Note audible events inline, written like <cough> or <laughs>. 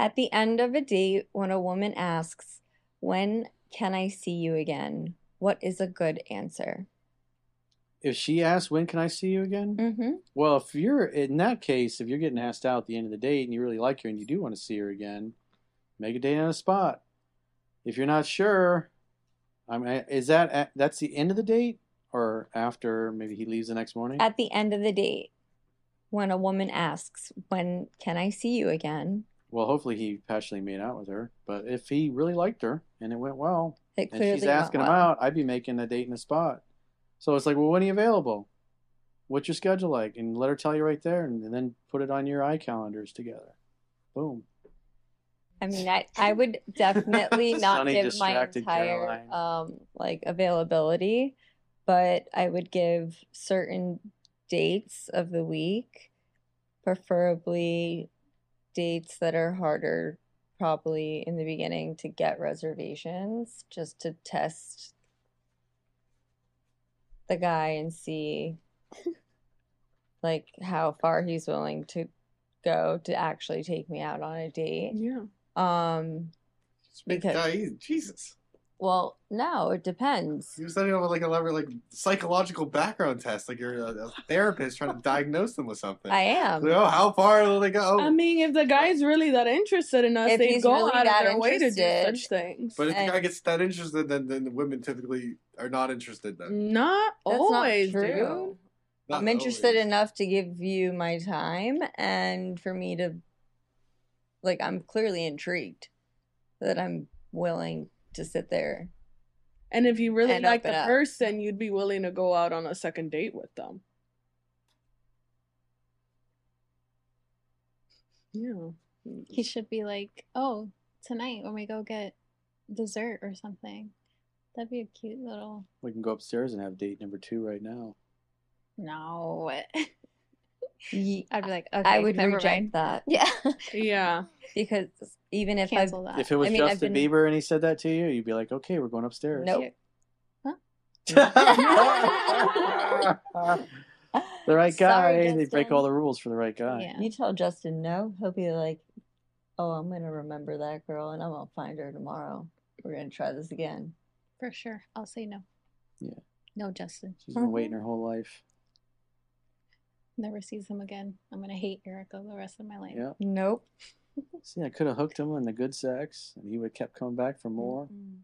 At the end of a date, when a woman asks, When can I see you again? What is a good answer? If she asks, when can I see you again? Mm-hmm. Well, if you're in that case, if you're getting asked out at the end of the date and you really like her and you do want to see her again, make a date on a spot. If you're not sure, I mean, is that at, that's the end of the date or after maybe he leaves the next morning? At the end of the date, when a woman asks, When can I see you again? Well, hopefully he passionately made out with her. But if he really liked her and it went well, It and she's asking him well. out, I'd be making a date in a spot. So it's like, well, when are you available? What's your schedule like? And let her tell you right there, and, then put it on your iCalendars together. Boom. I mean, I, I would <laughs> definitely not give my entire Caroline. um like availability, but I would give certain dates of the week, preferably dates that are harder probably in the beginning to get reservations just to test the guy and see <laughs> like how far he's willing to go to actually take me out on a date. Yeah. Um, Just make Because- guy easy. Jesus. Well, no, it depends. You're setting up like a level like psychological background test, like you're a, a <laughs> therapist trying to diagnose them with something. I am. Like, oh, how far will they go? I mean, if the guy's really that interested in us, If they go really out of that their way to do such things. but if the and- guy gets that interested, then then the women typically are not interested. Then not That's always, not true. dude. Not I'm interested always. enough to give you my time and for me to like I'm clearly intrigued that I'm willing to sit there. And if you really like the up. person, you'd be willing to go out on a second date with them. Yeah. He should be like, oh, tonight when we go get dessert or something. That'd be a cute little. We can go upstairs and have date number two right now. No. <laughs> I'd be like, okay, I would never reject mind. that Yeah. Yeah. <laughs> because even if I've that. If it was I mean, Justin been- Bieber and he said that to you, you'd be like, okay, we're going upstairs. nope. <laughs> the right Sorry, guy. they break all the rules for the right guy. Yeah. You tell Justin no, he'll be like, "Oh, I'm gonna remember that girl, and I'm gonna find her tomorrow. We're gonna try this again." For sure. I'll say no. Yeah. No, Justin. She's been waiting mm-hmm. her whole life. Never sees him again. I'm gonna hate Erica the rest of my life. Yeah. Nope. See, I could have hooked him on the good sex, and he would have kept coming back for more. Mm-mm.